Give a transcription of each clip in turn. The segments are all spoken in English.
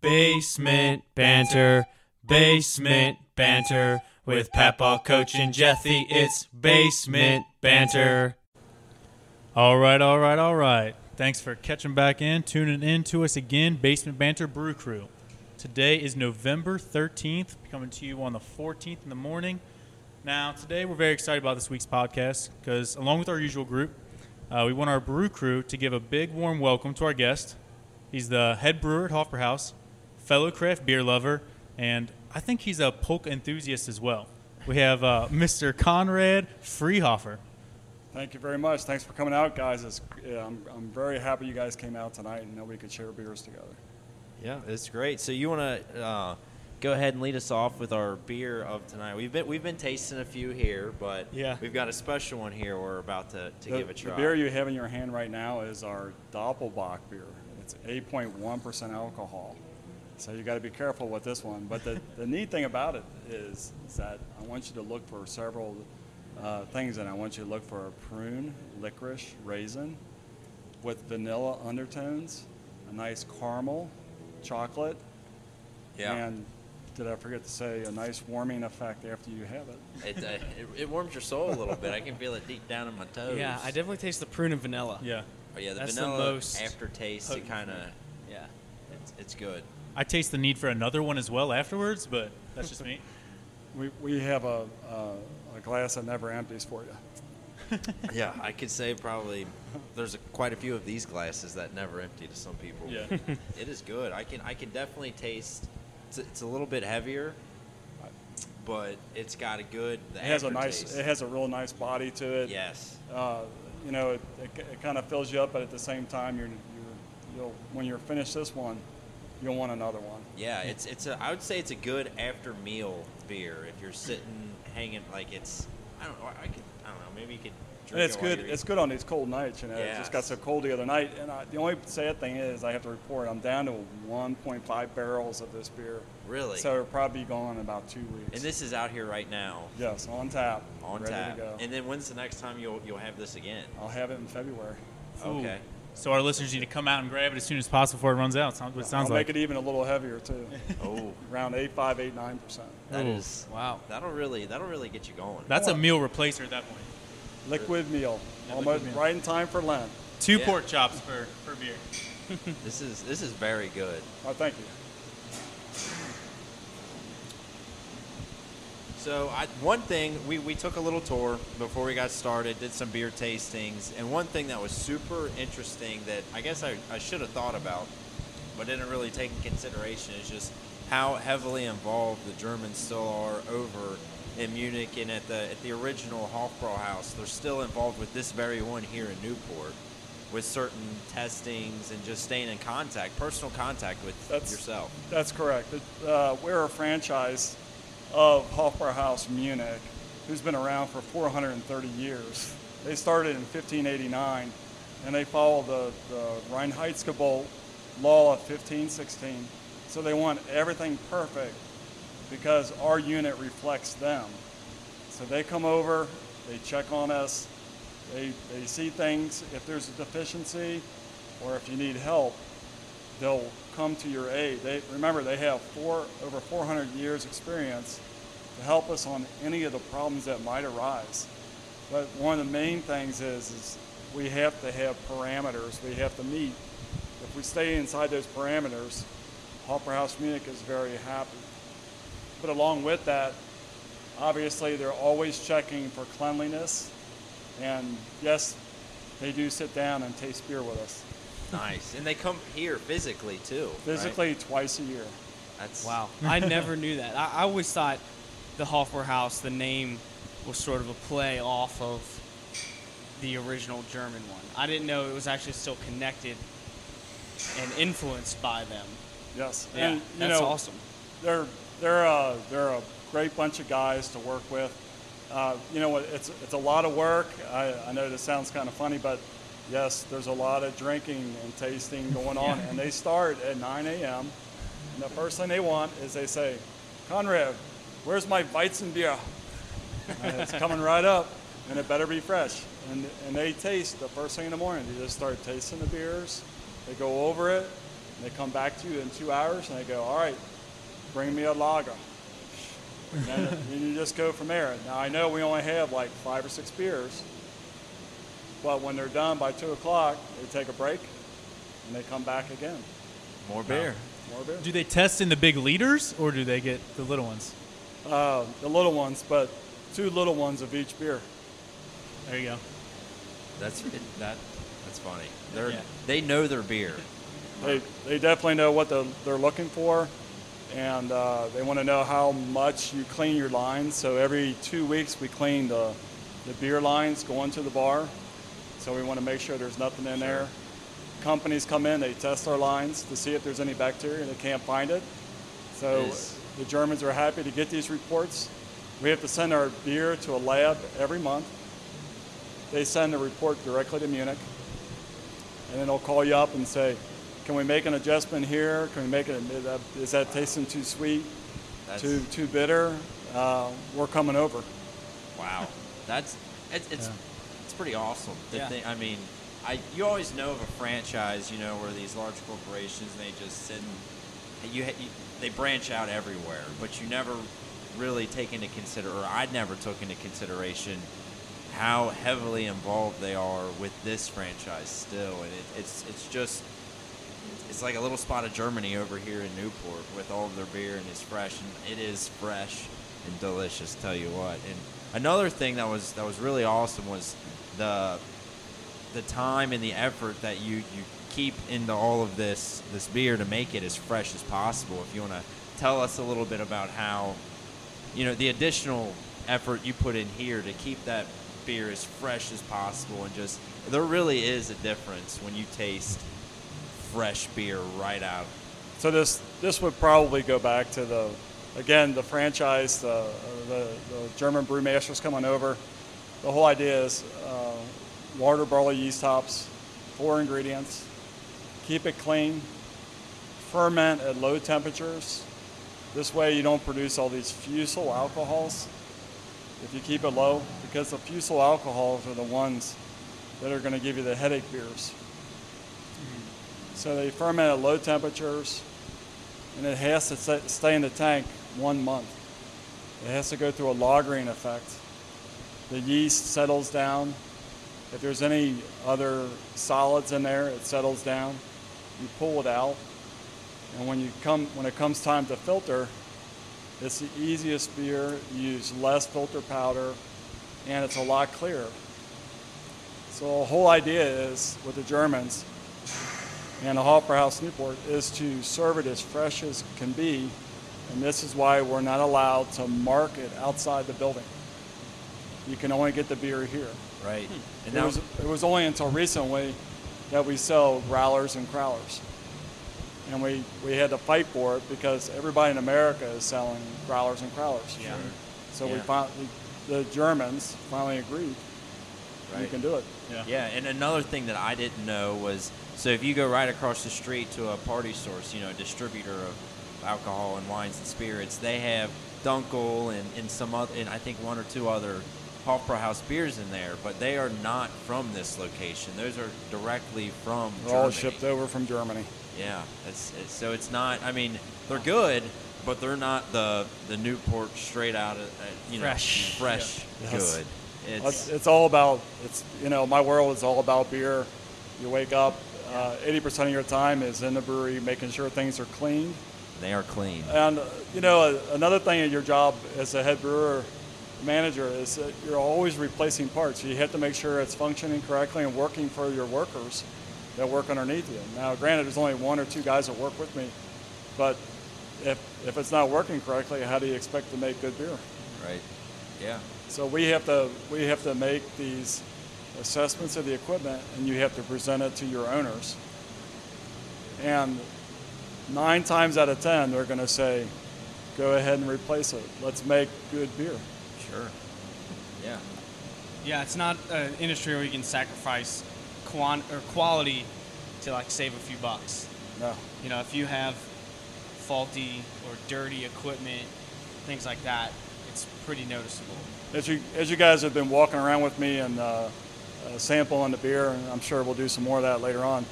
Basement banter, basement banter. With Papa, Coach, and Jethy, it's basement banter. All right, all right, all right. Thanks for catching back in, tuning in to us again, Basement Banter Brew Crew. Today is November 13th, coming to you on the 14th in the morning. Now, today we're very excited about this week's podcast because, along with our usual group, uh, we want our brew crew to give a big warm welcome to our guest. He's the head brewer at Hofbrauhaus, fellow craft beer lover, and I think he's a polka enthusiast as well. We have uh, Mr. Conrad Friehofer. Thank you very much. Thanks for coming out, guys. It's, yeah, I'm, I'm very happy you guys came out tonight and nobody could share beers together. Yeah, it's great. So you want to uh, go ahead and lead us off with our beer of tonight? We've been we've been tasting a few here, but Yeah. we've got a special one here. We're about to, to the, give a try. the try. beer you have in your hand right now is our Doppelbock beer. It's 8.1% alcohol. So you got to be careful with this one. But the, the neat thing about it is, is that I want you to look for several uh, things, and I want you to look for a prune, licorice, raisin, with vanilla undertones, a nice caramel, chocolate, yeah, and did I forget to say a nice warming effect after you have it? it, uh, it it warms your soul a little bit. I can feel it deep down in my toes. Yeah, I definitely taste the prune and vanilla. Yeah. Oh, yeah, the That's the vanilla most aftertaste. It kind of Yeah. it's, it's good. I taste the need for another one as well afterwards, but that's just me. We, we have a, a, a glass that never empties for you. Yeah, I could say probably there's a, quite a few of these glasses that never empty to some people. Yeah. it is good. I can I can definitely taste. It's, it's a little bit heavier, but it's got a good. It has a nice, aftertaste. it has a real nice body to it. Yes. Uh, you know, it, it, it kind of fills you up, but at the same time, you're, you're, you'll, when you're finished this one, you'll want another one. Yeah, it's it's a. I would say it's a good after meal beer if you're sitting hanging like it's. I don't know. I could. I don't know. Maybe you could. Drink And it's it good. It's good on these cold nights. You know, it just got so cold the other night. And I, the only sad thing is, I have to report, I'm down to 1.5 barrels of this beer. Really. So it'll probably be gone in about two weeks. And this is out here right now, yes, on tap, on ready tap. to go. And then when's the next time you'll you'll have this again? I'll have it in February. Ooh. Okay. So our listeners need to come out and grab it as soon as possible before it runs out. Sounds what it sounds I'll like. make it even a little heavier too, Oh, around 8.5, 8.9 percent. that Ooh. is. Wow. That'll really that'll really get you going. That's a meal replacer at that point. Liquid meal, Yeah, almost liquid meal. right in time for Lent. Two Yeah. pork chops for, for beer. This is this is very good. Oh, thank you. So I, one thing we, we took a little tour before we got started, did some beer tastings, and one thing that was super interesting that I guess I, I should have thought about, but didn't really take in consideration is just how heavily involved the Germans still are over in Munich and at the at the original Hofbrauhaus. They're still involved with this very one here in Newport, with certain testings and just staying in contact, personal contact with That's- yourself. That's correct. Uh, we're a franchise of Hofbrauhaus Munich, who's been around for 430 years. They started in 1589, and they follow the, the Reinheitsgebot law of 1516. So they want everything perfect because our unit reflects them. So they come over, they check on us, they, they see things. If there's a deficiency or if you need help, they'll come to your aid. They remember they have four over 400 years experience to help us on any of the problems that might arise. But one of the main things is, is we have to have parameters we have to meet. If we stay inside those parameters, Hofbrauhaus Munich is very happy. But along with that, obviously they're always checking for cleanliness. And yes, they do sit down and taste beer with us. Nice, and they come here physically too. right? Physically, twice a year. That's Wow. I never knew that. I, I always thought the Hofbräu House, the name, was sort of a play off of the original German one. I didn't know it was actually still connected and influenced by them. Yes. Yeah, and, you that's know, awesome. They're they're uh, they're a great bunch of guys to work with. Uh, you know? It's it's a lot of work. I, I know this sounds kind of funny, but yes, there's a lot of drinking and tasting going on, and they start at 9 a.m. And the first thing they want is they say, Conrad, where's my Weizenbier? And beer? it's coming right up, and it better be fresh. And, and they taste the first thing in the morning. They just start tasting the beers. They go over it. And they come back to you in two hours and they go, all right, bring me a lager. and then you just go from there. Now I know we only have like five or six beers, but when they're done by two o'clock, they take a break and they come back again. More beer. More beer. Do they test in the big liters or do they get the little ones? Uh, the little ones, but two little ones of each beer. There you go. That's it, that. That's funny. They're Yeah. they know their beer. They, they definitely know what the, they're looking for, and uh, they want to know how much you clean your lines. So every two weeks we clean the, the beer lines going to the bar. So we want to make sure there's nothing in there. Companies come in, they test our lines to see if there's any bacteria, and they can't find it. So Is- the Germans are happy to get these reports. We have to send our beer to a lab every month. They send the report directly to Munich and then they'll call you up and say, "Can we make an adjustment here? Can we make it? Is that, is that tasting too sweet, That's too too bitter? Uh, we're coming over." wow. That's it's it's, Yeah. it's pretty awesome. The Yeah. thing, I mean, I you always know of a franchise, you know, where these large corporations they just sit and you, you they branch out everywhere, but you never really take into consider, or I never took into consideration how heavily involved they are with this franchise still, and it, it's it's just it's like a little spot of Germany over here in Newport with all of their beer and it's fresh and it is fresh and delicious. Tell you what. And another thing that was that was really awesome was the the time and the effort that you you keep into all of this this beer to make it as fresh as possible. If you want to tell us a little bit about how you know the additional effort you put in here to keep that beer as fresh as possible and just there really is a difference when you taste fresh beer right out So this this would probably go back to the again the franchise, the the, the German brewmasters coming over. The whole idea is uh, water, barley, yeast hops, four ingredients. Keep it clean. Ferment at low temperatures. This way you don't produce all these fusel alcohols. If you keep it low, because the fusel alcohols are the ones that are going to give you the headache beers. So they ferment at low temperatures, and it has to stay in the tank one month. It has to go through a lagering effect. The yeast settles down. If there's any other solids in there, it settles down. You pull it out, and when you come when it comes time to filter, it's the easiest beer. You use less filter powder, and it's a lot clearer. So the whole idea is with the Germans and the Hofbrauhaus Newport is to serve it as fresh as can be, and this is why we're not allowed to market outside the building. You can only get the beer here. right hmm. and It now was, it was only until recently that we sell growlers and crowlers. And we, we had to fight for it because everybody in America is selling growlers and crowlers. Yeah. So we Yeah. finally, the Germans finally agreed. You can do it. Yeah. Yeah, and another thing that I didn't know was so if you go right across the street to a party source, you know, a distributor of alcohol and wines and spirits, they have Dunkel and, and some other, and I think one or two other Hofbrauhaus beers in there, but they are not from this location. Those are directly from They're all Germany. shipped over from Germany. Yeah, it's, it's, so it's not. I mean, they're good, but they're not the the Newport straight out of uh, you know Fresh. fresh Yeah. Yes. good. It's, It's it's all about it's you know my world is all about beer. You wake up, uh, eighty percent of your time is in the brewery, making sure things are clean. they are clean. And uh, you know uh, another thing in your job as a head brewer manager is that you're always replacing parts. You have to make sure it's functioning correctly and working for your workers that work underneath you. Now, granted, there's only one or two guys that work with me, but if if it's not working correctly, how do you expect to make good beer? Right. Yeah. So we have to we have to make these assessments of the equipment, and you have to present it to your owners. And nine times out of ten, they're going to say, "Go ahead and replace it. Let's make good beer." Sure. Yeah. Yeah, it's not an industry where you can sacrifice quan- or quality to like save a few bucks. No, You know, if you have faulty or dirty equipment, things like that, it's pretty noticeable. as you as you guys have been walking around with me and uh, uh, sampling the beer, and I'm sure we'll do some more of that later on.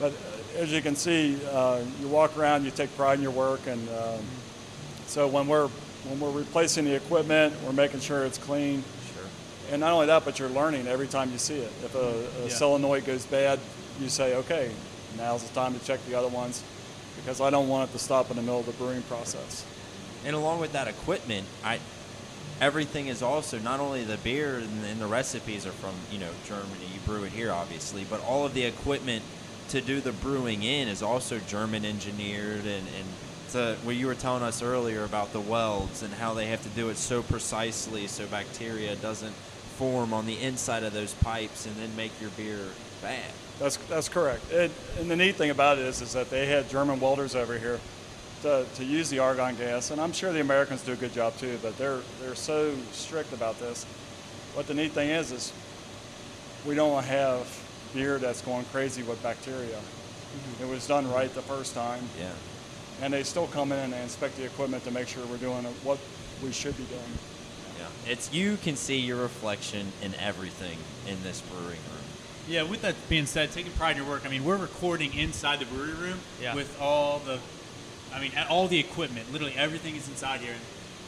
But uh, as you can see, uh, you walk around, you take pride in your work, and um, so when we're when we're replacing the equipment, we're making sure it's clean. Sure. And not only that, but you're learning every time you see it. If a, a Yeah. solenoid goes bad, you say, okay, now's the time to check the other ones, because I don't want it to stop in the middle of the brewing process. And along with that equipment, I everything is also not only the beer and, and the recipes are from you know Germany. You brew it here, obviously, but all of the equipment to do the brewing in is also German engineered and and to, what you were telling us earlier about the welds and how they have to do it so precisely so bacteria doesn't form on the inside of those pipes and then make your beer bad. That's that's correct. It, and the neat thing about it is, is that they had German welders over here to, to use the argon gas, and I'm sure the Americans do a good job too. But they're they're so strict about this. What the neat thing is, is we don't have beer that's going crazy with bacteria. Mm-hmm. It was done right the first time, Yeah. And they still come in and they inspect the equipment to make sure we're doing what we should be doing. Yeah. It's you can see your reflection in everything in this brewing room. Yeah, with that being said, taking pride in your work, I mean, we're recording inside the brewery room Yeah. with all the, I mean, all the equipment. Literally everything is inside here.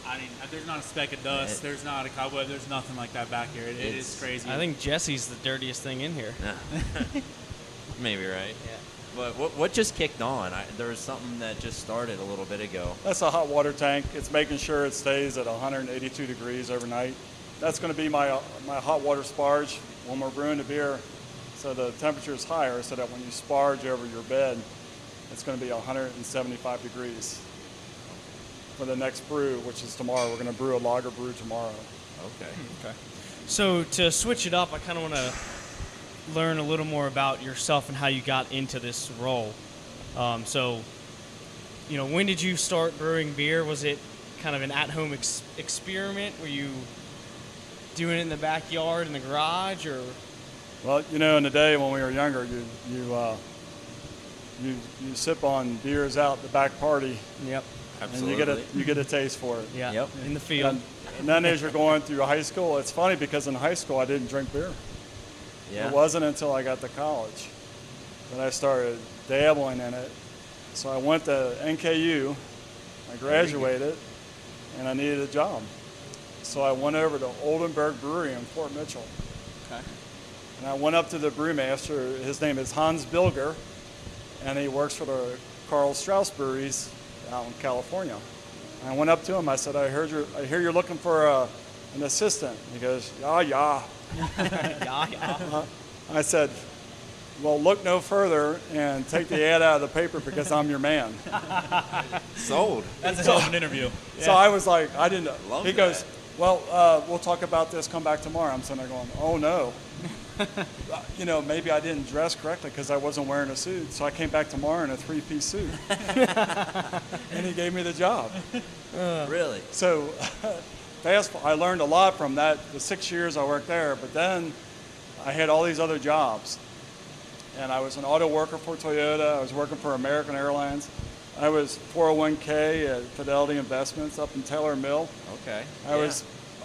I mean, uh, there's not a speck of dust. It- there's not a cobweb. There's nothing like that back here. It, it is It's- crazy. I think Jesse's the dirtiest thing in here. Maybe right. Yeah. But what, what just kicked on? I, there was something that just started a little bit ago. That's a hot water tank. It's making sure it stays at 182 degrees overnight. That's going to be my, my hot water sparge when we're brewing the beer. So the temperature is higher so that when you sparge over your bed, it's going to be 175 degrees for the next brew, which is tomorrow. We're going to brew a lager brew tomorrow. Okay. Hmm, okay. So to switch it up, I kind of want to learn a little more about yourself and how you got into this role. Um, so, you know, when did you start brewing beer? Was it kind of an at-home ex- experiment? Were you doing it in the backyard in the garage, or Well, you know, in the day when we were younger, you you uh, you you sip on beers out the back party, yep, Absolutely. and you get a you get a taste for it. yeah, Yep. in the field? And, and then as you're going through high school, it's funny because in high school I didn't drink beer. Yeah. It wasn't until I got to college that I started dabbling in it. So I went to NKU, I graduated, and I needed a job. So I went over to Oldenberg Brewery in Fort Mitchell. Okay. And I went up to the brewmaster. His name is Hans Bilger, and he works for the Karl Strauss breweries out in California. And I went up to him. I said, "I heard you're. I hear you're looking for a, an assistant." He goes, "Yeah, yeah." yeah, yeah. I said, "Well, look no further and take the ad out of the paper because I'm your man." Sold. That's a hell of an interview. So I was like, I didn't. Love he goes, "Well, uh, we'll talk about this. Come back tomorrow." I'm sitting there going, "Oh no." Uh, you know, maybe I didn't dress correctly because I wasn't wearing a suit. So I came back tomorrow in a three-piece suit, and he gave me the job. really? So fast, I learned a lot from that. The six years I worked there, but then I had all these other jobs, and I was an auto worker for Toyota. I was working for American Airlines. I was 401k at Fidelity Investments up in Taylor Mill. Okay. I Yeah. was,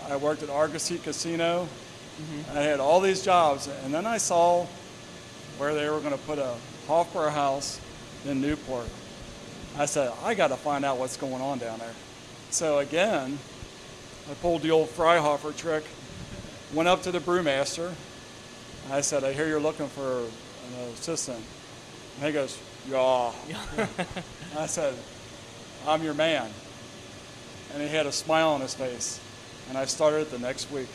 I worked at Argosy Casino. Mm-hmm. I had all these jobs, and then I saw where they were going to put a Hofbrauhaus in Newport. I said, I got to find out what's going on down there. So again, I pulled the old Friehofer trick, went up to the brewmaster. I said, I hear you're looking for an assistant. And he goes, Yeah. I said, I'm your man. And he had a smile on his face. And I started the next week.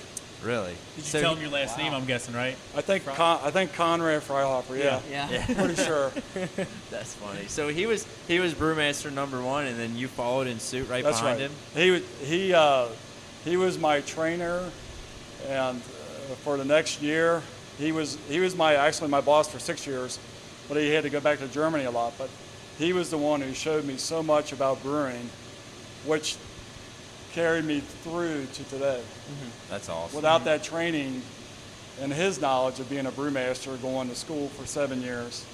Really? Did you So tell him your last name? I'm guessing, right? I think Con- I think Conrad Friehofer, yeah. Yeah. Pretty sure. That's funny. So he was he was brewmaster number one, and then you followed in suit right That's behind right. him. He was he uh, he was my trainer, and uh, for the next year, he was he was my actually my boss for six years, but he had to go back to Germany a lot. But he was the one who showed me so much about brewing, which carried me through to today. That's awesome. Without that training and his knowledge of being a brewmaster, going to school for seven years,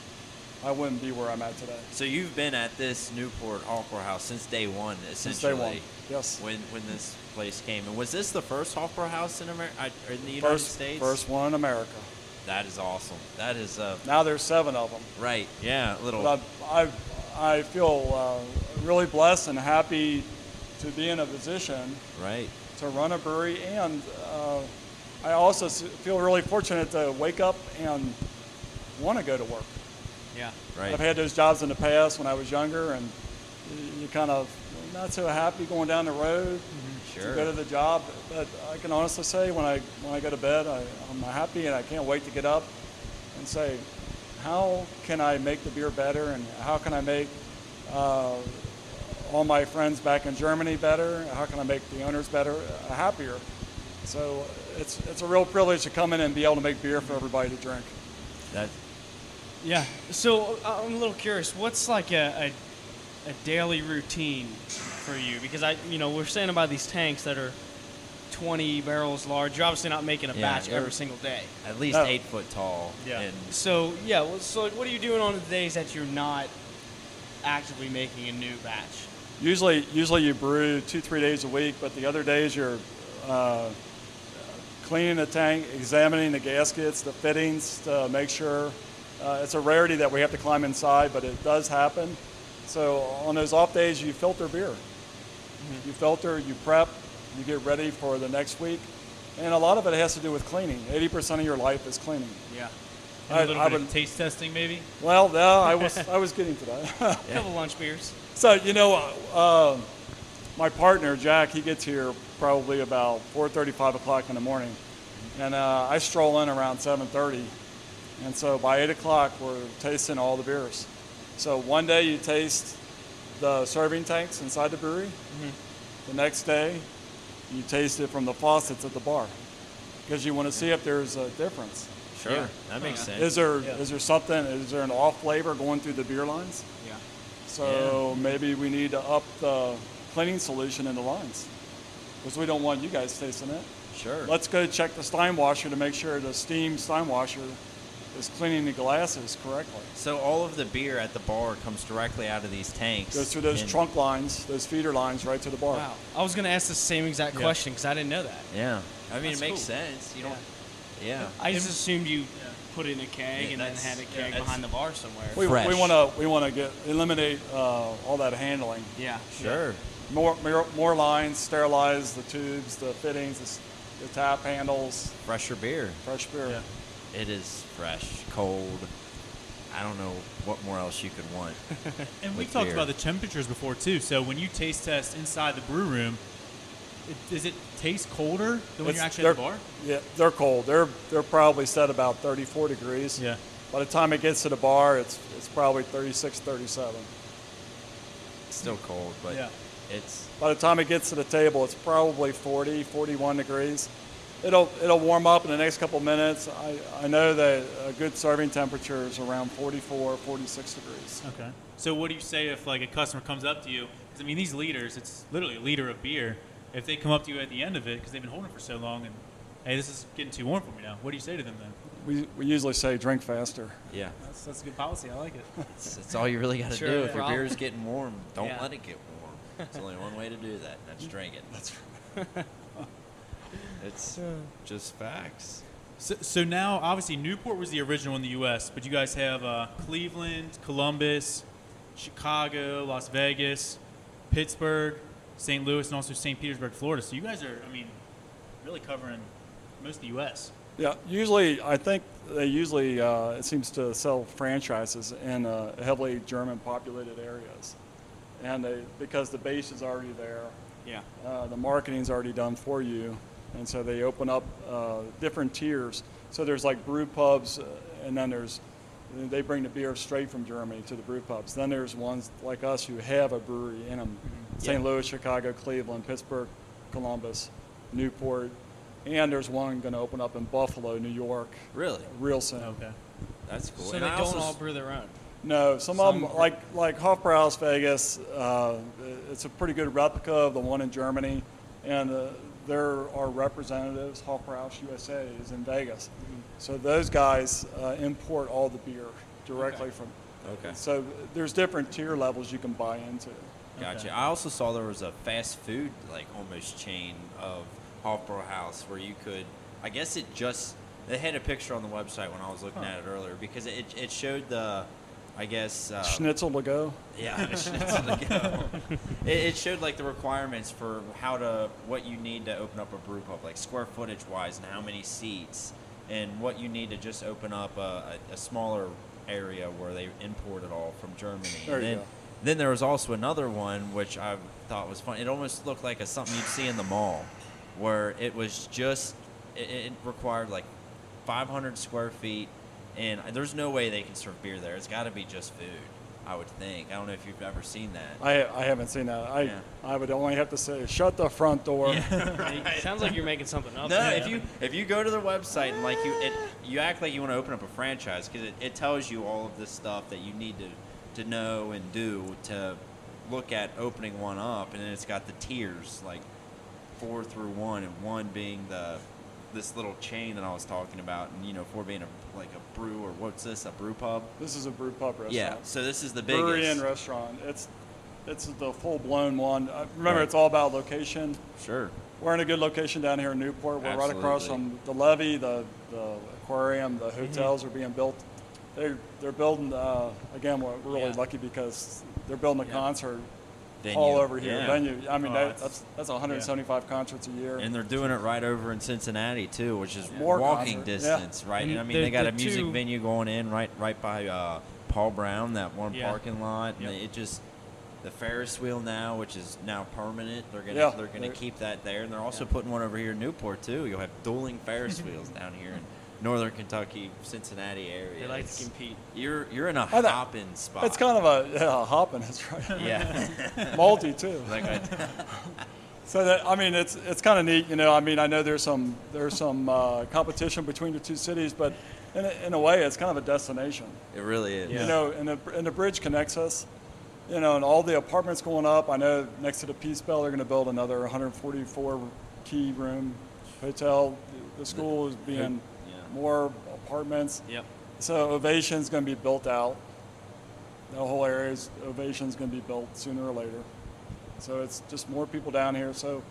I wouldn't be where I'm at today. So you've been at this Newport Hofbrauhaus since day one, essentially. Since day one. Yes. When when this place came, and was this the first Hofbrauhaus in America, in the United First, States? first one in America. That is awesome. That is uh, Now there's seven of them. right. Yeah, a little. But I, I, I feel uh, really blessed and happy to be in a position right. to run a brewery, and uh, I also feel really fortunate to wake up and want to go to work. Yeah. Right. I've had those jobs in the past when I was younger, and you- you kind of not so happy going down the road Sure. to go to the job. But I can honestly say when I when I go to bed, I, I'm happy and I can't wait to get up and say, how can I make the beer better, and how can I make uh, all my friends back in Germany better? How can I make the owners better, uh, happier? So it's it's a real privilege to come in and be able to make beer for everybody to drink. That Yeah. So uh, I'm a little curious. What's like a, a, a daily routine for you? Because I, you know, we're saying about these tanks that are 20 barrels large. You're obviously not making a Yeah, batch every single day. at least No. eight foot tall. Yeah. And So yeah. Well, so what are you doing on the days that you're not actively making a new batch? Usually, usually you brew two, three days a week, but the other days you're uh, cleaning the tank, examining the gaskets, the fittings to make sure. Uh, it's a rarity that we have to climb inside, but it does happen. So on those off days, you filter beer. You filter, you prep, you get ready for the next week, and a lot of it has to do with cleaning. 80% of your life is cleaning. Yeah. And a little I bit would- of taste testing, maybe. Well, no, I was I was getting to that. A couple lunch beers. So you know, uh, my partner Jack, he gets here probably about 4.35 o'clock in the morning, and uh, I stroll in around 7:30, and so by 8 o'clock we're tasting all the beers. So one day you taste the serving tanks inside the brewery. Mm-hmm. The next day you taste it from the faucets at the bar, because you want to see if there's a difference. sure, Yeah. that makes uh-huh. sense. Is there is Yeah. there something? Is there an off flavor going through the beer lines? Yeah. So maybe we need to up the cleaning solution in the lines because we don't want you guys tasting it. sure. Let's go check the steam washer to make sure the steam steam washer is cleaning the glasses correctly. So all of the beer at the bar comes directly out of these tanks. Goes through those and- trunk lines, those feeder lines right to the bar. Wow. I was gonna ask the same exact Yeah. question because I didn't know that. Yeah. I mean, That's it makes cool. sense. You don't. Yeah. I just assumed you put it in a keg Yeah, and then that's- had a yeah, keg that's- behind the bar somewhere. We, Fresh. we want to we want to get eliminate uh, all that handling. yeah. Sure. More, more more lines, sterilize the tubes, the fittings, the, s- the tap handles, Fresher beer. fresh beer. Yeah. It is fresh, cold. I don't know what more else you could want. And we talked beer. about the temperatures before too. So when you taste test inside the brew room, it, does it taste colder than when It's- you're actually at the they're- bar? Yeah, they're cold. They're they're probably set about 34 degrees. Yeah. By the time it gets to the bar, it's it's probably 36, 37. It's still cold, but Yeah. it's By the time it gets to the table, it's probably 40, 41 degrees. It'll it'll warm up in the next couple minutes. I, I know that a good serving temperature is around 44, 46 degrees. Okay. So what do you say if like a customer comes up to you? 'cause, I mean, these liters, it's literally a liter of beer. If they come up to you at the end of it because they've been holding it for so long, and hey, this is getting too warm for me now. What do you say to them then? We, we usually say drink faster. yeah. That's, that's a good policy. I like it. It's, it's all you really got to Sure, do. no If your problem. beer's getting warm, don't Yeah. let it get warm. It's only one way to do that. and That's drink it. That's It's just facts. So, so now, obviously, Newport was the original in the U.S., but you guys have uh, Cleveland, Columbus, Chicago, Las Vegas, Pittsburgh, St. Louis, and also St. Petersburg, Florida. So you guys are, I mean, really covering most of the U.S. Yeah, usually I think they usually uh, it seems to sell franchises in uh, heavily German populated areas, and they, because the base is already there, Yeah. uh, the marketing's already done for you, and so they open up uh, different tiers. So there's like brew pubs, uh, and then there's they bring the beer straight from Germany to the brew pubs. Then there's ones like us who have a brewery in them: St. Yeah. Louis, Chicago, Cleveland, Pittsburgh, Columbus, Newport, and there's one going to open up in Buffalo, New York, Really? real soon. Okay. That's cool. So And they I don't also all brew their own. No, some, of them, are- like like Hofbrauhaus Vegas, uh, it's a pretty good replica of the one in Germany, and uh, there are representatives. Hofbrauhaus USA is in Vegas, so those guys uh, import all the beer directly Okay. from. Okay. So there's different tier levels you can buy into. Gotcha. Okay. I also saw there was a fast food like almost chain of Hofbrauhaus where you could. I guess it just They had a picture on the website when I was looking at it earlier because it, it showed the, I guess. Uh, Schnitzel to go. Yeah, schnitzel to go. It, it showed like the requirements for how to, what you need to open up a brew pub, like square footage wise, and how many seats, and what you need to just open up a, a, a smaller area where they import it all from Germany. There and you then, go. then there was also another one which I thought was fun. It almost looked like a something you'd see in the mall, where it was just it, it required like 500 square feet, and there's no way they can serve beer there. It's got to be just food. I would think. I don't know if you've ever seen that. I, I haven't seen that. I, Yeah. I would only have to say, shut the front door. It sounds like you're making something up. No, there. if you if you go to their website and like you it, you act like you want to open up a franchise because it, it tells you all of this stuff that you need to to know and do to look at opening one up, and then it's got the tiers like four through one, and one being the this little chain that I was talking about, and you know four being a like a brew or what's this a brew pub? This is a brew pub restaurant. Yeah, so this is the biggest. Brewery and restaurant. It's it's the full blown one. Uh, remember, Right. it's all about location. Sure. We're in a good location down here in Newport. We're right across from the levee, the, the aquarium, the hotels are being built. They're, they're building, uh, again, we're really Yeah. lucky because they're building a Yeah. concert Venue. all over here. Yeah. Venue. I mean, Oh, that, that's, that's 175 concerts a year. And they're doing it right over in Cincinnati too, which is More walking concert, yeah. distance, right? And And I mean, the- they got the a music two- venue going in right right by uh, Paul Brown, that one Yeah. parking lot. And Yep. it just the Ferris wheel now, which is now permanent. They're gonna Yeah, they're gonna they're- keep that there, and they're also putting one over here in Newport too. You'll have dueling Ferris wheels down here in Northern Kentucky, Cincinnati area. they like It's- to compete. You're you're in a I know. hopping spot. It's kind of a yeah, hopping, that's right. yeah. Multi, too. like I, So that I mean, it's it's kind of neat, you know. I mean, I know there's some there's some uh, competition between the two cities, but in a, in a way, it's kind of a destination. it really is. You know, and the and the bridge connects us. You know, and all the apartments going up. I know next to the Peace Bell, they're going to build another 144 key room hotel. The school is being Yeah. More apartments. Yep. So Ovation's going to be built out. The whole area's Ovation's going to be built sooner or later. So it's just more people down here. So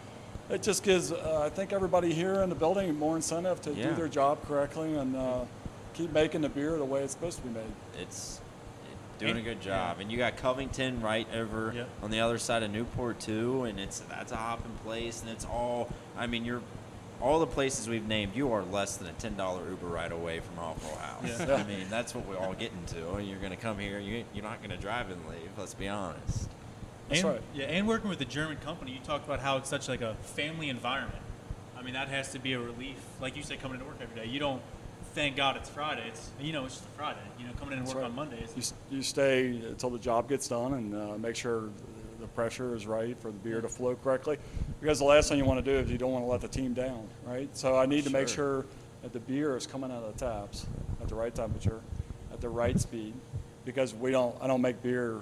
it just gives, uh, I think, everybody here in the building more incentive to Yeah. do their job correctly and uh, keep making the beer the way it's supposed to be made. it's doing a good job. And you got Covington right over Yep. on the other side of Newport too, and it's that's a hopping place, and it's all. I mean, you're all the places we've named. You are less than a ten dollar Uber ride away from Hofbrauhaus. Yeah. I mean, that's what we all get into. You're going to come here. You, you're not going to drive and leave. Let's be honest. That's and, right. Yeah, and working with a German company, you talked about how it's such like a family environment. I mean, that has to be a relief. Like you said, coming into work every day, you don't. Thank God it's Friday. It's you know it's just a Friday. You know, coming in and That's work right. on Mondays. You, you stay until the job gets done and uh, make sure the pressure is right for the beer to flow correctly. Because the last thing you want to do is you don't want to let the team down, right? So I need to make Sure. that the beer is coming out of the taps at the right temperature, at the right speed, because we don't. I don't make beer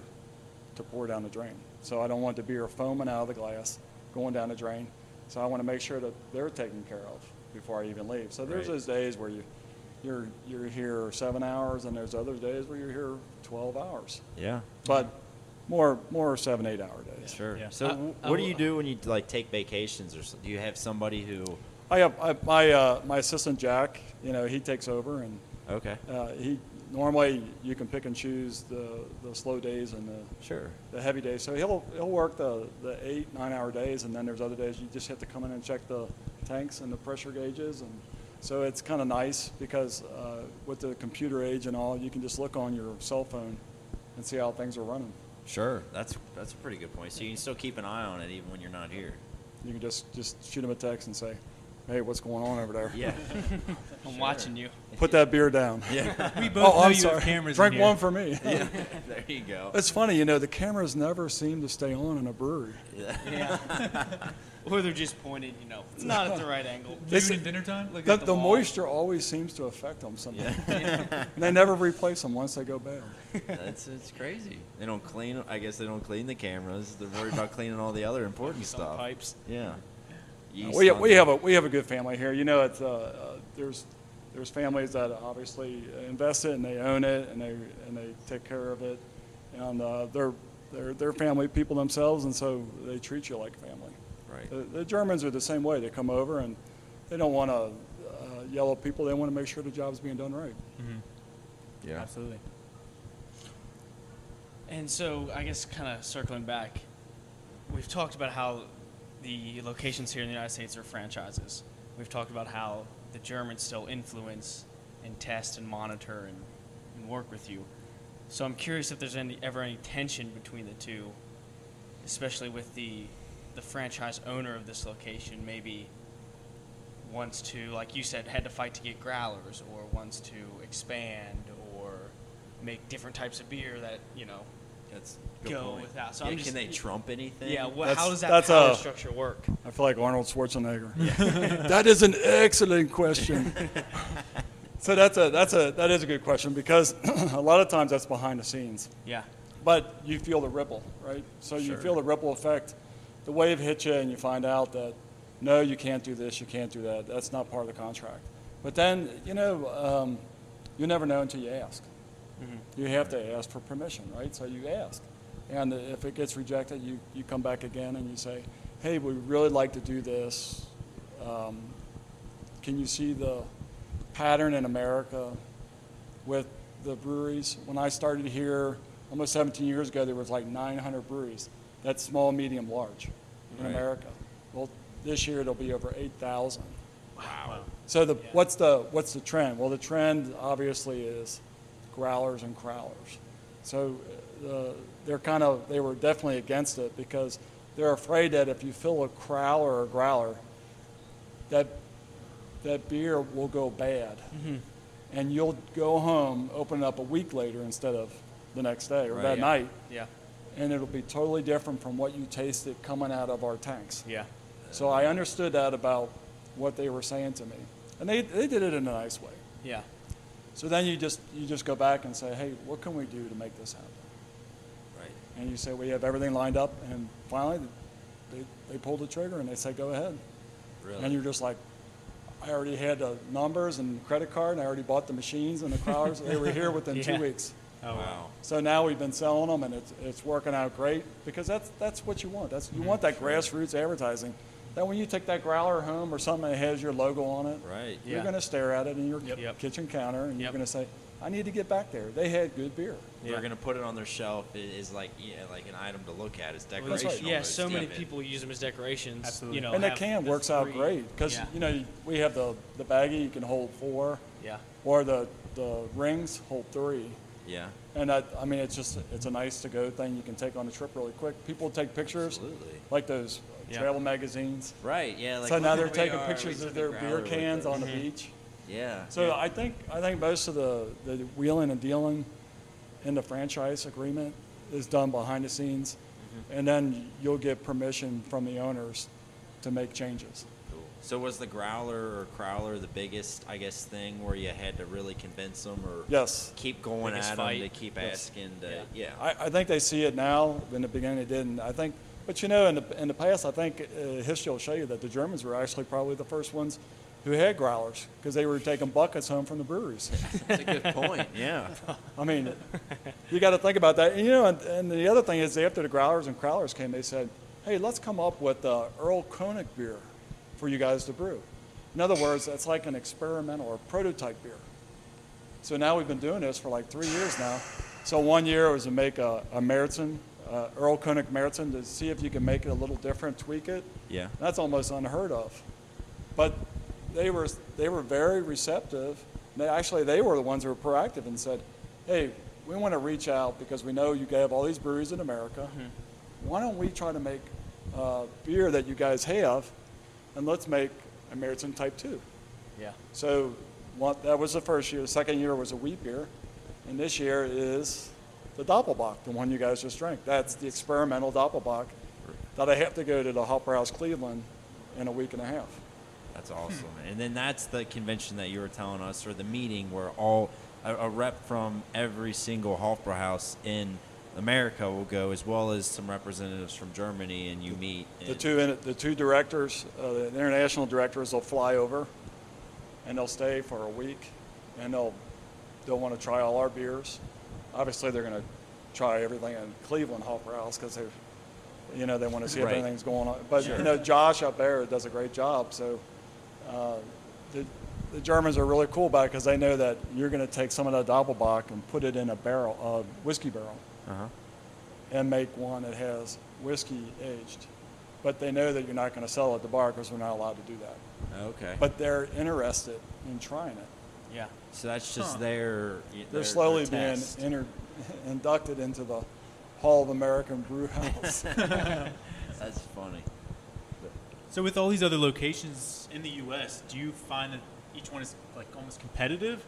to pour down the drain. So I don't want the beer foaming out of the glass, going down the drain. So I want to make sure that they're taken care of before I even leave. So there's Right. those days where you, you're you're here seven hours, and there's other days where you're here 12 hours. Yeah. But more more seven eight hour days. Sure. Yeah. So, I- w- I what do you do when you like take vacations, or do you have somebody who? I have I, my uh, my assistant Jack. You know he takes over and Okay. uh, he normally you can pick and choose the, the slow days and the Sure. the heavy days. So he'll he'll work the, the eight nine hour days, and then there's other days you just have to come in and check the tanks and the pressure gauges, and so it's kind of nice because uh, with the computer age and all, you can just look on your cell phone and see how things are running. Sure. That's that's a pretty good point. So you can still keep an eye on it even when you're not here. You can just just shoot him a text and say, "Hey, what's going on over there? Yeah. I'm watching you. Put that beer down." yeah. We both oh, know Oh, I'm you sorry. have cameras. Drink in here. one for me. yeah. there you go. It's funny, you know, the cameras never seem to stay on in a brewery. Yeah. or they're just pointed, you know, it's not at the right angle. Do It's- you dinner time? Look The, at the, the moisture always seems to affect them somehow. and they never replace them once they go bad. That's it's crazy. They don't clean. I guess they don't clean the cameras. They're worried about cleaning all the other important stuff. pipes. Yeah. Yeast We, on we have a we have a good family here. You know, it's, uh, uh, there's there's families that obviously invest it and they own it and they and they take care of it, and uh, they're they're they're family people themselves, and so they treat you like family. Right. The, the Germans are the same way. They come over and they don't want to, uh, at people, they want to make sure the job's being done right. Yeah. Absolutely. And so, I guess, kind of circling back, we've talked about how the locations here in the United States are franchises. We've talked about how the Germans still influence and test and monitor and, and work with you. So I'm curious if there's any, ever any tension between the two, especially with the the franchise owner of this location maybe wants to, like you said, had to fight to get growlers, or wants to expand, or make different types of beer that you know That's a good Go point. without. So yeah, I'm just, can they trump anything? Yeah, what, That's- how does that that's power a- structure work? I feel like Arnold Schwarzenegger. that is an excellent question. so that's a that's a that is a good question because a lot of times that's behind the scenes, Yeah, but you feel the ripple, right? So you Sure. feel the ripple effect. The wave hits you, and you find out that no, you can't do this, you can't do that. That's not part of the contract. But then you know um, you never know until you ask. You have to ask for permission, right? So you ask. And if it gets rejected, you, you come back again and you say, hey, we'd really like to do this. Um, can you see the pattern in America with the breweries? When I started here almost 17 years ago, there was like 900 breweries. That's small, medium, large in Right. America. Well, this year it'll be over 8,000. Wow. So the, what's the what's the trend? Well, the trend obviously is growlers and crowlers. So uh, they're kind of they were definitely against it because they're afraid that if you fill a crowler or a growler, that that beer will go bad, and you'll go home, open it up a week later instead of the next day or Right, that yeah. night, yeah, and it'll be totally different from what you tasted coming out of our tanks. yeah, So I understood that about what they were saying to me, and they, they did it in a nice way. yeah, So then you just you just go back and say, hey, what can we do to make this happen? Right. And you say we have everything lined up, and finally they, they pull the trigger and they say go ahead, Really. and you're just like, I already had the numbers and credit card, and I already bought the machines and the crowlers. they were here within Yeah. two weeks. Oh, wow. So now we've been selling them, and it's, it's working out great because that's that's what you want. That's you mm-hmm. want that grassroots advertising. That when you take that growler home or something that has your logo on it, Right. You're going to stare at it in your Yep. kitchen counter, and you're going to say, "I need to get back there. They had good beer." Yeah. They're gonna put it on their shelf. It is like yeah, like an item to look at. It's That's decoration. right. yeah. So many yeah. people use them as decorations. Absolutely. You know, and that can the works out great because yeah, you know we have the the baggie you can hold four, yeah, or the the rings hold three. Yeah. And that, I mean, it's just it's a nice to go thing you can take on a trip really quick. People take pictures Absolutely. like those Yeah. travel magazines. Right. Yeah. Like so now they're taking are, pictures of their beer cans on the beach. Yeah. So yeah. I think I think most of the, the wheeling and dealing in the franchise agreement is done behind the scenes, Mm-hmm. and then you'll get permission from the owners to make changes. Cool. So was the growler or crowler the biggest, I guess, thing where you had to really convince them or Yes, keep going Biggest at them to fight. keep Yes. asking to Yeah. yeah. I, I think they see it now. In the beginning, they didn't. I think, but you know, in the in the past, I think uh, history will show you that the Germans were actually probably the first ones who had growlers because they were taking buckets home from the breweries. That's a good point. Yeah. I mean, you got to think about that. And, you know, and, and the other thing is, after the growlers and crowlers came, they said, "Hey, let's come up with uh, Earl Koenig beer for you guys to brew." In other words, it's like an experimental or prototype beer. So now we've been doing this for like three years now. So one year was to make a, a Märzen, uh, Earl Koenig Märzen, to see if you can make it a little different, tweak it. Yeah. That's almost unheard of. But they were they were very receptive. They actually they were the ones who were proactive and said, "Hey, we want to reach out because we know you have all these breweries in America. Why don't we try to make uh, beer that you guys have, and let's make a Märzen Type 2. yeah, So one, that was the first year. The second year was a wheat beer, and this year is the Doppelbock, the one you guys just drank. That's the experimental Doppelbock that I have to go to the Hofbrauhaus Cleveland in a week and a half. That's awesome. And then that's the convention that you were telling us, or the meeting where all a, a rep from every single Hofbrauhaus in America will go, as well as some representatives from Germany, and you meet. The two in- the two directors, uh, the international directors, will fly over, and they'll stay for a week, and they'll they'll want to try all our beers. Obviously, they're going to try everything in Cleveland Hofbrauhaus because they, you know, they want to see Right. if anything's going on. But Sure. you know, Josh up there does a great job. So, uh, the the Germans are really cool about it because they know that you're going to take some of that Doppelbock and put it in a barrel, a whiskey barrel, Uh-huh. and make one that has whiskey aged. But they know that you're not going to sell it at the bar because we're not allowed to do that. Okay. But they're interested in trying it. Yeah. so that's just Huh. their. They're slowly their being inter- inducted into the Hall of American Brew House. That's funny. So with all these other locations in the U.S., do you find that each one is like almost competitive?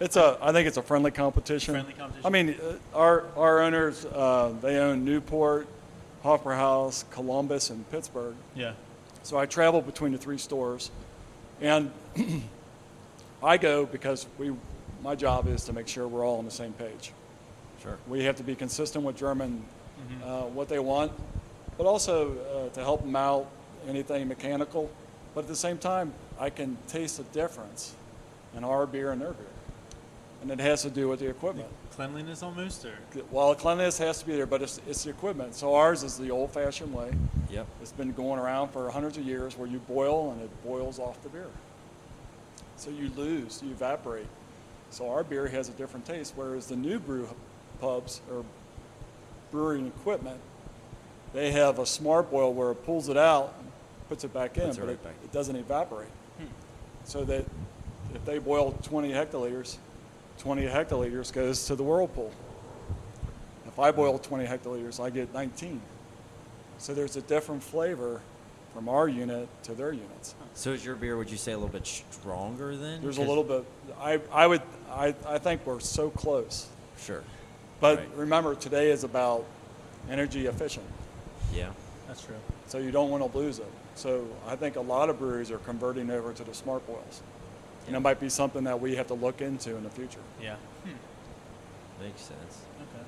It's a, I think it's a friendly competition. Friendly competition? I mean, uh, our, our owners, uh, they own Newport, Hofbrauhaus, Columbus, and Pittsburgh. Yeah. So I travel between the three stores, and I go because we, my job is to make sure we're all on the same page. Sure. We have to be consistent with German, Mm-hmm. uh, what they want, but also uh, to help them out, anything mechanical. But at the same time, I can taste the difference in our beer and their beer. And it has to do with the equipment. Cleanliness almost, or Well, cleanliness has to be there, but it's, it's the equipment. So ours is the old fashioned way. Yep. It's been going around for hundreds of years where you boil and it boils off the beer. So you lose, you evaporate. So our beer has a different taste, whereas the new brew pubs or brewing equipment, they have a smart boil where it pulls it out, and puts it back in, Puts it but right it, it doesn't evaporate. Hmm. So that if they boil 20 hectoliters, 20 hectoliters goes to the whirlpool. If I boil 20 hectoliters, I get 19. So there's a different flavor from our unit to their units. So is your beer? Would you say a little bit stronger then? There's a little bit. I, I would. I, I think we're so close. Sure. But Right. remember, today is about energy efficient. Yeah. that's true. So you don't want to lose it. So I think a lot of breweries are converting over to the smart boils. And it might be something that we have to look into in the future. Yeah. Hmm. Makes sense. Okay.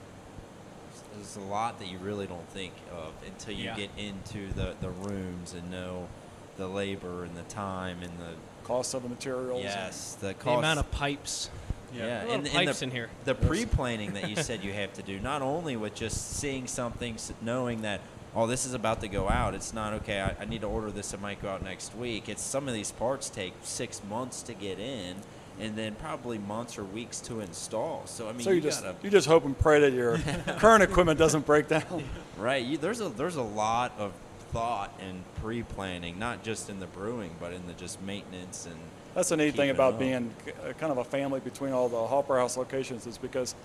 There's a lot that you really don't think of until you Yeah. get into the, the rooms and know the labor and the time and the Cost of the materials. yes the cost. The amount of pipes. yeah, Yeah. A lot and, of and pipes the, in here. The pre-planning that you said you have to do, not only with just seeing something, knowing that oh this is about to go out. It's not okay. I, I need to order this. It might go out next week. It's some of these parts take six months to get in, and then probably months or weeks to install. So I mean, So you, just gotta you just hope and pray that your current equipment doesn't break down. Right. You, there's a there's a lot of thought and pre-planning, not just in the brewing, but in the just maintenance and. That's the neat thing about being uh, kind of a family between all the Hofbrauhaus locations is because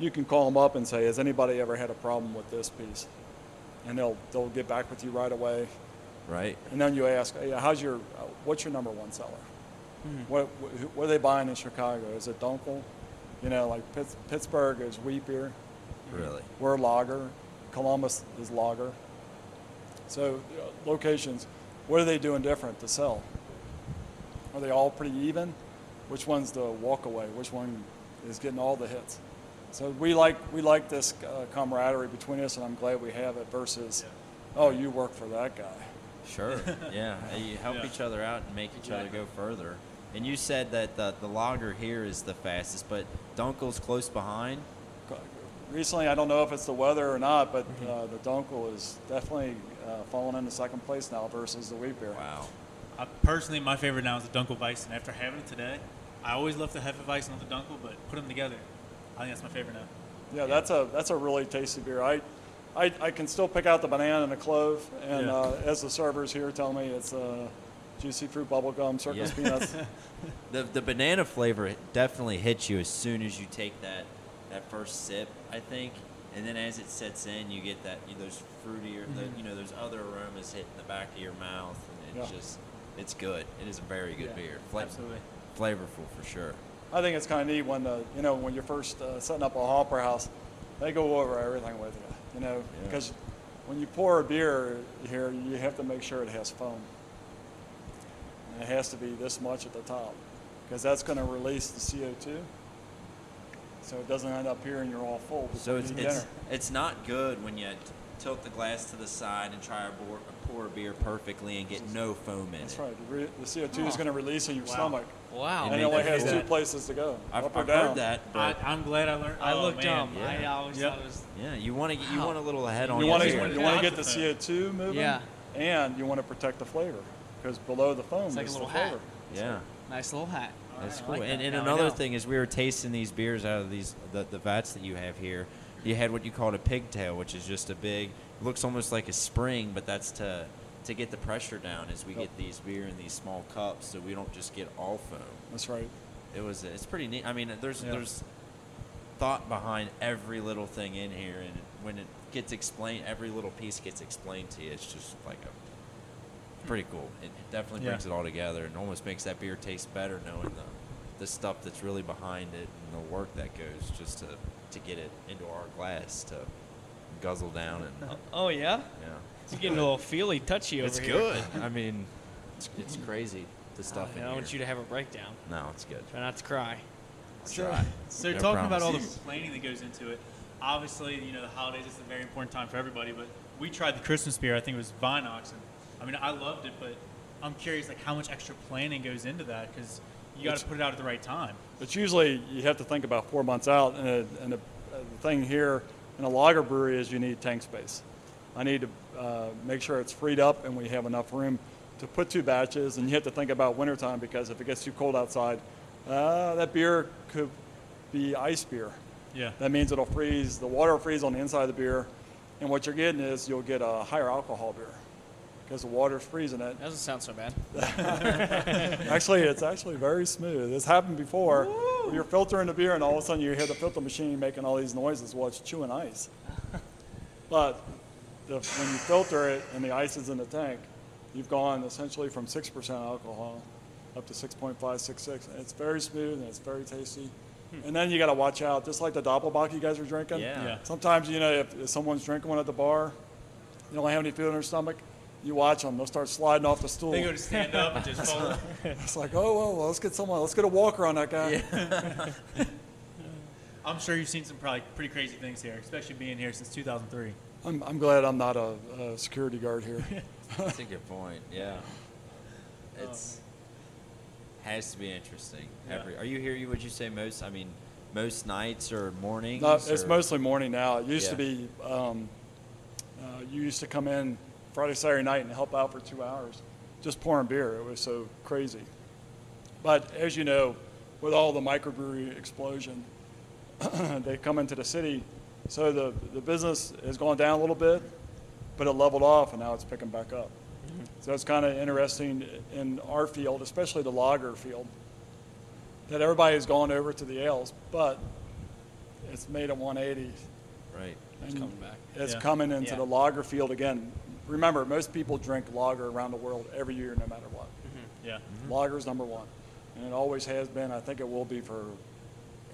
you can call them up and say, "Has anybody ever had a problem with this piece?" And they'll they'll get back with you right away. Right. And then you ask, hey, "How's your uh, what's your number one seller? What, what what are they buying in Chicago? Is it Dunkel? You know, like Pitts, Pittsburgh is wheat beer. Really. We're lager. Columbus is lager. So uh, locations, what are they doing different to sell? Are they all pretty even? Which one's the walk away? Which one is getting all the hits? So we like we like this uh, camaraderie between us, and I'm glad we have it. Versus, oh, you work for that guy. Sure. yeah. You help Yeah. each other out and make each other go further. And you said that the, the lager here is the fastest, but Dunkel's close behind. Recently, I don't know if it's the weather or not, but uh, the Dunkel is definitely uh, falling into second place now versus the wheat beer. Wow. I, personally, my favorite now is the Dunkel Weizen. After having it today, I always love the Hefeweizen on the Dunkel, but put them together. I think that's my favorite now. Yeah, that's a that's a really tasty beer. I, I, I can still pick out the banana and the clove, and Yeah. uh, as the servers here tell me, it's uh, juicy fruit bubblegum, circus Yeah. peanuts. The the banana flavor definitely hits you as soon as you take that that first sip, I think. And then as it sets in, you get that you those fruitier, the, you know, those other aromas hitting the back of your mouth, and it's Yeah. just it's good. It is a very good Yeah, beer. Fla- absolutely. flavorful for sure. I think it's kind of neat when the you know when you're first uh, setting up a Hofbrauhaus, they go over everything with you. You know Yeah. because when you pour a beer here, you have to make sure it has foam. And it has to be this much at the top because that's going to release the CO2. So it doesn't end up here and you're all full. before So you it's eat it's, it's not good when you tilt the glass to the side and try to pour, pour a beer perfectly and get no foam in That's it. right. The, CO2 is going to release in your Wow. stomach. Wow. And You it made only that has two that. places to go, I've, up or I've down. heard that, I, but I'm glad I learned. I oh, look man. dumb. Yeah. I always Yep. thought it was. yeah, you want to get you want a little head on You you. want to you want to get the CO2 moving, Yeah. and you want to protect the flavor because below the foam It's like a is little the hat. flavor. Yeah. Nice little hat. That's cool. like and that. and another thing is we were tasting these beers out of these the, the vats that you have here. You had what you called a pigtail, which is just a big, looks almost like a spring, but that's to to get the pressure down as we Yep. get these beer in these small cups, so we don't just get all foam. That's right. It was it's pretty neat. I mean, there's Yeah. there's thought behind every little thing in here, and when it gets explained, every little piece gets explained to you. It's just like a pretty hmm. cool. It definitely Yeah. brings it all together, and almost makes that beer taste better knowing the the stuff that's really behind it and the work that goes just to to get it into our glass to guzzle down and Oh yeah, yeah. You're getting a little feely, touchy over It's here. good. I mean, it's, it's crazy the stuff in I here. want you to have a breakdown. no, it's good. Try not to cry. I'll try. So No talking about all the promises. planning that goes into it, obviously, you know, the holidays is a very important time for everybody. But we tried the Christmas beer. I think it was Vinox, and I mean, I loved it. But I'm curious, like, how much extra planning goes into that? Because you got It's- to put it out at the right time. But usually you have to think about four months out, and, a, and a, uh, the thing here in a lager brewery is you need tank space. I need to uh, make sure it's freed up and we have enough room to put two batches, and you have to think about wintertime because if it gets too cold outside, uh, that beer could be ice beer. Yeah. That means it'll freeze, the water will freeze on the inside of the beer, and what you're getting is you'll get a higher alcohol beer because the water's freezing it. Doesn't sound so bad. Actually, it's actually very smooth. It's happened before. where You're filtering the beer, and all of a sudden you hear the filter machine making all these noises while it's chewing ice. But the, when you filter it and the ice is in the tank, you've gone essentially from 6% alcohol up to 6.5, 6.6. And it's very smooth and it's very tasty. Hmm. And then you got to watch out, just like the Doppelbock you guys are drinking. Yeah. Yeah. Sometimes, you know, if, if someone's drinking one at the bar, they don't have any food in their stomach, you watch them. They'll start sliding off the stool. They go to stand up and just fall. It's like, oh, well, well, let's get someone, let's get a walker on that guy. I'm sure you've seen some probably pretty crazy things here, especially being here since 2003. I'm, I'm glad I'm not a, a security guard here. That's a good point. Yeah. It's has to be interesting. Yeah. Every are you here? You would you say most? I mean, most nights or mornings? no, it's or- mostly morning now. It used to be, um, uh, you used to come in Friday, Saturday night and help out for two hours, just pouring beer. It was so crazy. But as you know, with all the microbrewery explosion, they come into the city, so the, the business has gone down a little bit, but it leveled off and now it's picking back up. Mm-hmm. So it's kind of interesting in our field, especially the lager field, that everybody has gone over to the ales, but it's made a 180. right. It's and coming back. It's Yeah. coming into Yeah. the lager field again. Remember, most people drink lager around the world every year, no matter what. Mm-hmm. Yeah. Lager's number one, and it always has been. I think it will be for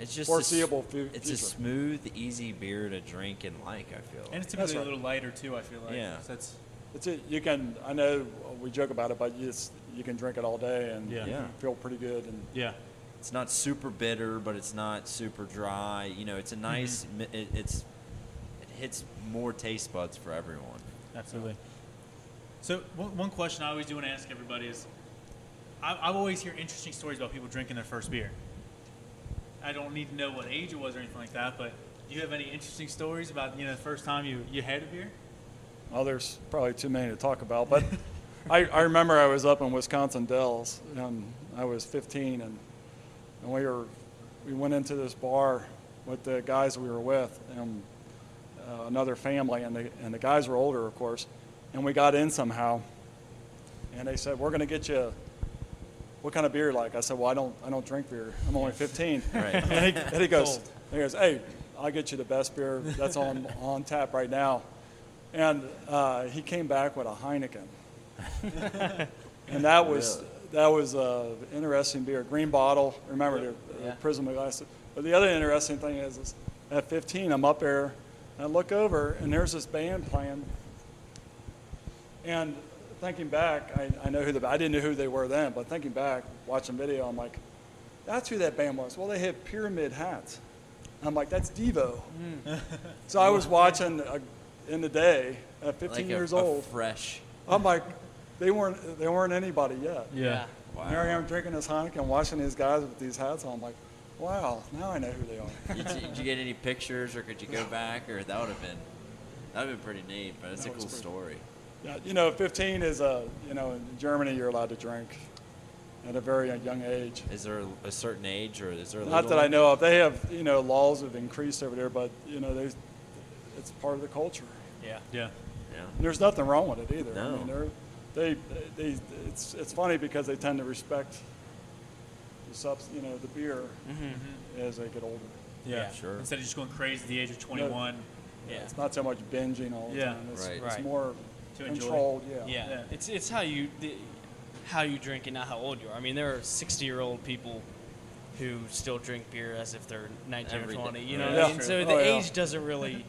It's just Foreseeable A, s- fu- it's a smooth, easy beer to drink and like. I feel. And it's typically right. a little lighter too. I feel like. Yeah. So that's It's a, you can. I know we joke about it, but you, just, you can drink it all day and Yeah. Yeah. feel pretty good. And yeah. it's not super bitter, but it's not super dry. You know, it's a nice. Mm-hmm. mi It, it's it hits more taste buds for everyone. Absolutely. So one, one question I always do want to ask everybody is, I, I always hear interesting stories about people drinking their first beer. I don't need to know what age it was or anything like that, but do you have any interesting stories about you know the first time you, you had a beer? well, there's probably too many to talk about, but I, I remember I was up in Wisconsin Dells, and I was 15, and, and we were we went into this bar with the guys we were with, and uh, another family, and the and the guys were older, of course, and we got in somehow, and they said we're going to get you. What kind of beer you like? I said, well, I don't, I don't drink beer. I'm only 15. Right. and, he, and he goes, he goes, hey, I'll get you the best beer that's on on tap right now. And uh, he came back with a Heineken, and that was Really? that was an interesting beer, green bottle. Remember the, the Yeah. prism glass. But the other interesting thing is, is at 15, I'm up there, and I look over, and there's this band playing. And thinking back, I, I know who the I didn't know who they were then, but thinking back, watching video, I'm like, that's who that band was. Well, they had pyramid hats. I'm like, that's Devo. so I was watching uh, in the day at 15 like a- years a old. fresh. I'm like, they weren't they weren't anybody yet. Yeah. Wow. Here I am drinking this Heineken, watching these guys with these hats on. I'm like, wow, now I know who they are. did, you, did you get any pictures, or could you go back, or that would have been that would have been pretty neat. But it's a That was cool pretty- story. Yeah, you know, 15 is a, you know, in Germany you're allowed to drink. at a very young age. Is there a certain age, or is there? A Not legal that I know of. They have, you know, laws have increased over there, but you know, they, it's part of the culture. Yeah. Yeah. Yeah. And there's nothing wrong with it either. I No. mean, they're, they, they, it's, it's funny because they tend to respect the subs, you know, the beer mm-hmm. as they get older. Yeah. Yeah. Sure. Instead of just going crazy at the age of 21. Yeah. It's not so much binging all the Yeah. time. It's, Right. it's Right. more To enjoy. Yeah. Yeah. Yeah. It's it's how you the, how you drink and not how old you are. I mean, there are 60 year old people who still drink beer as if they're 19 Every or day. 20. You know Right. I Yeah. mean? So Oh, the yeah. age doesn't really.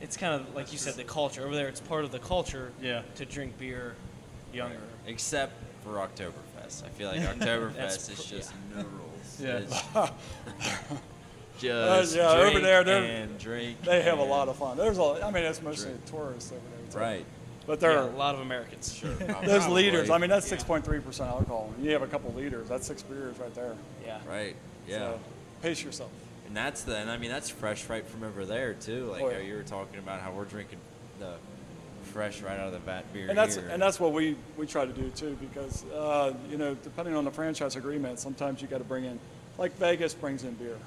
It's kind of like you said, the culture over there. It's part of the culture Yeah. to drink beer younger. Except for Oktoberfest. I feel like Oktoberfest is pr- just no rules. Yeah. It's just yeah, over there, they're- and drink. They have a lot of fun. There's a, I mean, it's mostly Drink. tourists over there. too. Right. But Yeah, they're, a lot of Americans. Sure. those probably. liters, I mean, that's 6.3% alcohol. You have a couple liters, that's six beers right there. Yeah. Right. Yeah. So pace yourself. And that's the, and I mean that's fresh right from over there too. Like Oh, yeah. you were talking about how we're drinking the fresh right out of the vat beer And that's here. and that's what we, we try to do too, because uh, you know depending on the franchise agreement, sometimes you got to bring in, like Vegas brings in beer,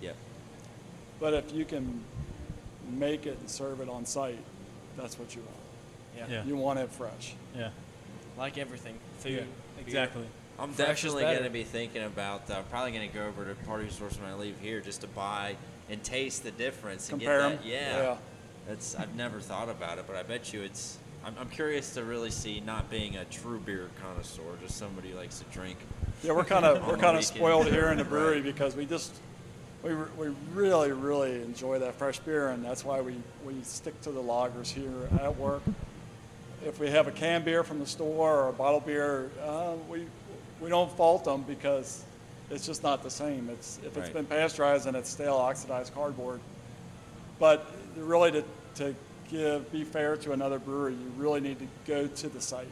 Yep. but if you can make it and serve it on site, that's what you want. Yeah. Yeah. You want it fresh. Yeah. Like everything, food. Yeah. Exactly. I'm Fresh definitely going to be thinking about. Uh, I'm probably going to go over to Party Source when I leave here just to buy and taste the difference and Compare get 'em. that. Yeah. Yeah. That's I've never thought about it, but I bet you it's. I'm, I'm curious to really see not being a true beer connoisseur, just somebody who likes to drink. Yeah, we're kind of we're kind of spoiled here in the brewery Right. because we just we, we really really enjoy that fresh beer, and that's why we, we stick to the lagers here at work. If we have a canned beer from the store or a bottled beer, uh, we we don't fault them because it's just not the same. It's if it's Right. been pasteurized and it's stale oxidized cardboard. But really, to, to give be fair to another brewery, you really need to go to the site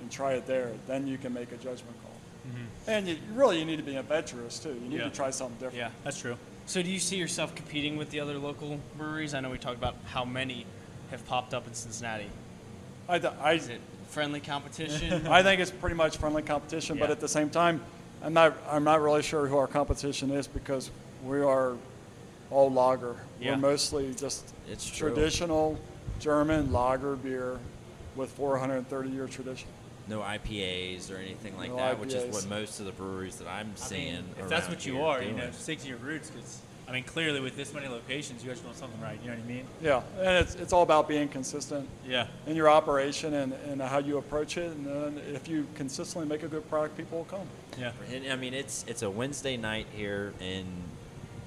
and try it there. Then you can make a judgment call. And you, really, you need to be adventurous too. You need Yeah. to try something different. Yeah. That's true. So do you see yourself competing with the other local breweries? I know we talked about how many have popped up in Cincinnati. I, th- I, Is it friendly competition? I think it's pretty much friendly competition, but Yeah. at the same time, I'm not, I'm not really sure who our competition is because we are all lager. Yeah. We're mostly just It's true. traditional German lager beer with 430 year tradition. No IPAs or anything like No that, which is IPAs. what most of the breweries that I'm I seeing. mean, if that's around what you here are, you doing. know, stick to your roots. Because I mean, clearly with this many locations, you guys are doing something right. You know what I mean? Yeah, and it's, it's all about being consistent Yeah. in your operation and, and how you approach it. And then if you consistently make a good product, people will come. Yeah. And, I mean, it's it's a Wednesday night here in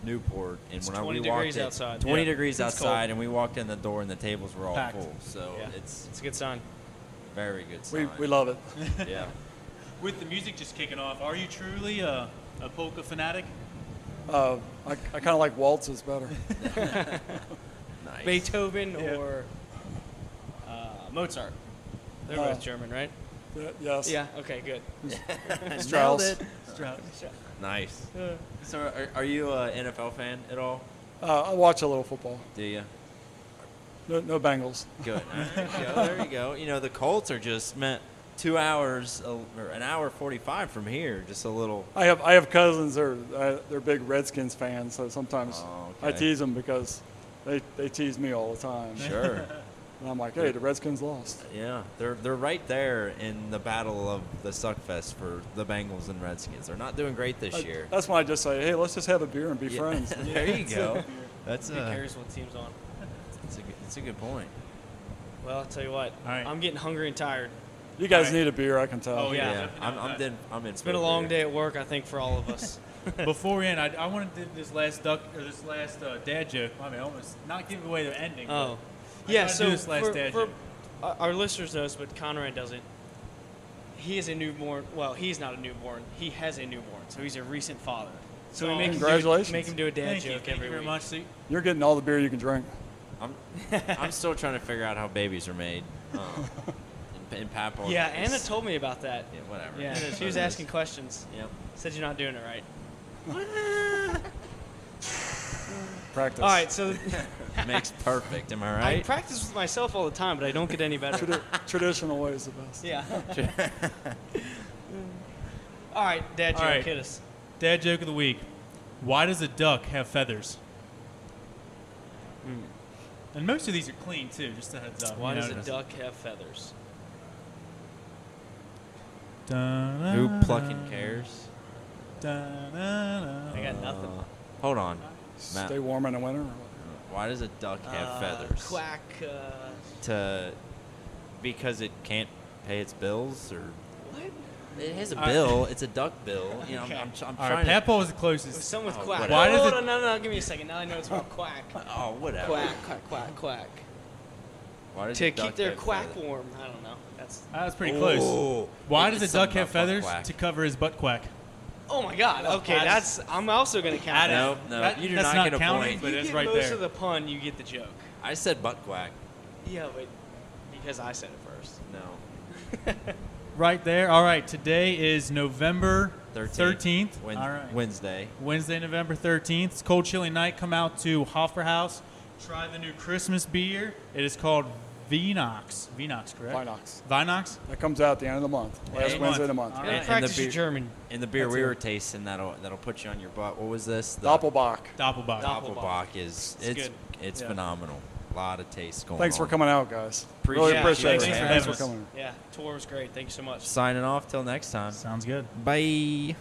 Newport, and It's when I- we degrees walked in, outside. 20 Yeah. degrees It's cold. outside, and we walked in the door, and the tables were all Packed. full. So Yeah. it's It's a good sign. very good sign. We, sign. we love it. yeah. With the music just kicking off, are you truly a, a polka fanatic? Uh, I, I kind of like waltzes better. Nice. Beethoven Yeah. or uh, Mozart. They're Uh, both German, right? Y- yes. Yeah. Okay. Good. Nailed Strauss. it. Nice. So, are, are you an NFL fan at all? Uh, I watch a little football. Do you? No, no Bengals. Good. There you go. There you go. You know, the Colts are just meant two hours uh, or an hour forty-five from here. Just a little. I have I have cousins. They're uh, they're big Redskins fans. So sometimes Oh, I tease them because they, they tease me all the time. Sure. And I'm like, hey, the Redskins lost. Yeah, they're they're right there in the battle of the Suckfest for the Bengals and Redskins. They're not doing great this I- year. that's why I just say, hey, let's just have a beer and be Yeah. friends. there you go. That's Who a, cares what team's on? it's a good, that's a good point. Well, I'll tell you what. All right. I'm getting hungry and tired. You guys Alright. need a beer, I can tell. Oh, yeah. Yeah, I'm I'm in, I'm in. It's been a long day at work, I think, for all of us. Before we end, I, I want to do this last duck or this last uh, dad joke. I mean, almost not give away the ending. oh, yeah. So this last for, dad for joke. uh, our listeners knows, but Conrad doesn't. He is a newborn. Well, he's not a newborn. He has a newborn, so he's a recent father. So we Oh, make him, do, congratulations. make him do a dad Thank joke you. Thank every you very week. much. See, You're getting all the beer you can drink. I'm I'm still trying to figure out how babies are made. Um, in, in Yeah, Anna told me about that. Yeah, whatever. Yeah, It is she was asking is. questions. Yep. Said you're not doing it right. Practice. All right, so Makes perfect. Am I right? I practice with myself all the time, but I don't get any better. Tradi- traditional way is the best. yeah. All right, Dad, All joke, right. hit us. Dad joke of the week. Why does a duck have feathers? Hmm. And most of these are clean too. Just a heads up. Why you does a duck have feathers? Dun, Who plucking cares? I got nothing. Uh, hold on. Matt, Stay warm in the winter. why does a duck have Uh, feathers? Quack. Uh, To because it can't pay its bills, or what? it has a bill. it's a duck bill. You know, Okay. I'm, I'm, I'm All trying right, to. Papaw was the It was closest. some with Oh, quack. whatever. Why does Hold it- no, no, no, give me a second. Now I know it's about quack. Oh, whatever. Quack, quack, quack, quack. Why does To a duck keep their quack feathers? warm. I don't know. That's. That was pretty close. Why It's does a duck something have about butt feathers? quack. To cover his butt quack. Oh my God. Okay, that's- that's. I'm also gonna count That that. is- No, no, that- you do that's not not get a counting, point. but you it's get right most there. of the pun. You get the joke. I said butt quack. Yeah, but because I said it first. No. Right there. All right. Today is November 13th. 13th. Wen- All right. Wednesday. Wednesday, November 13th. It's cold, chilly night. Come out to Hofbrauhaus. Try the new Christmas beer. It is called Vinox. Vinox, correct? Vinox. Vinox? That comes out at the end of the month. Last Hey, Wednesday of the month. month. All Gotta practice the your beer- German. And the beer That's we it. were tasting that'll that'll put you on your butt. What was this? The Doppelbach. Doppelbock. Doppel- Doppelbock is It's it's good. it's Yeah. phenomenal. A lot of taste going on. Thanks on. for coming out, guys. Appreciate really it. appreciate Thanks it. for Thanks for coming. Yeah, tour was great. Thank you so much. Signing off till next time. Sounds good. Bye.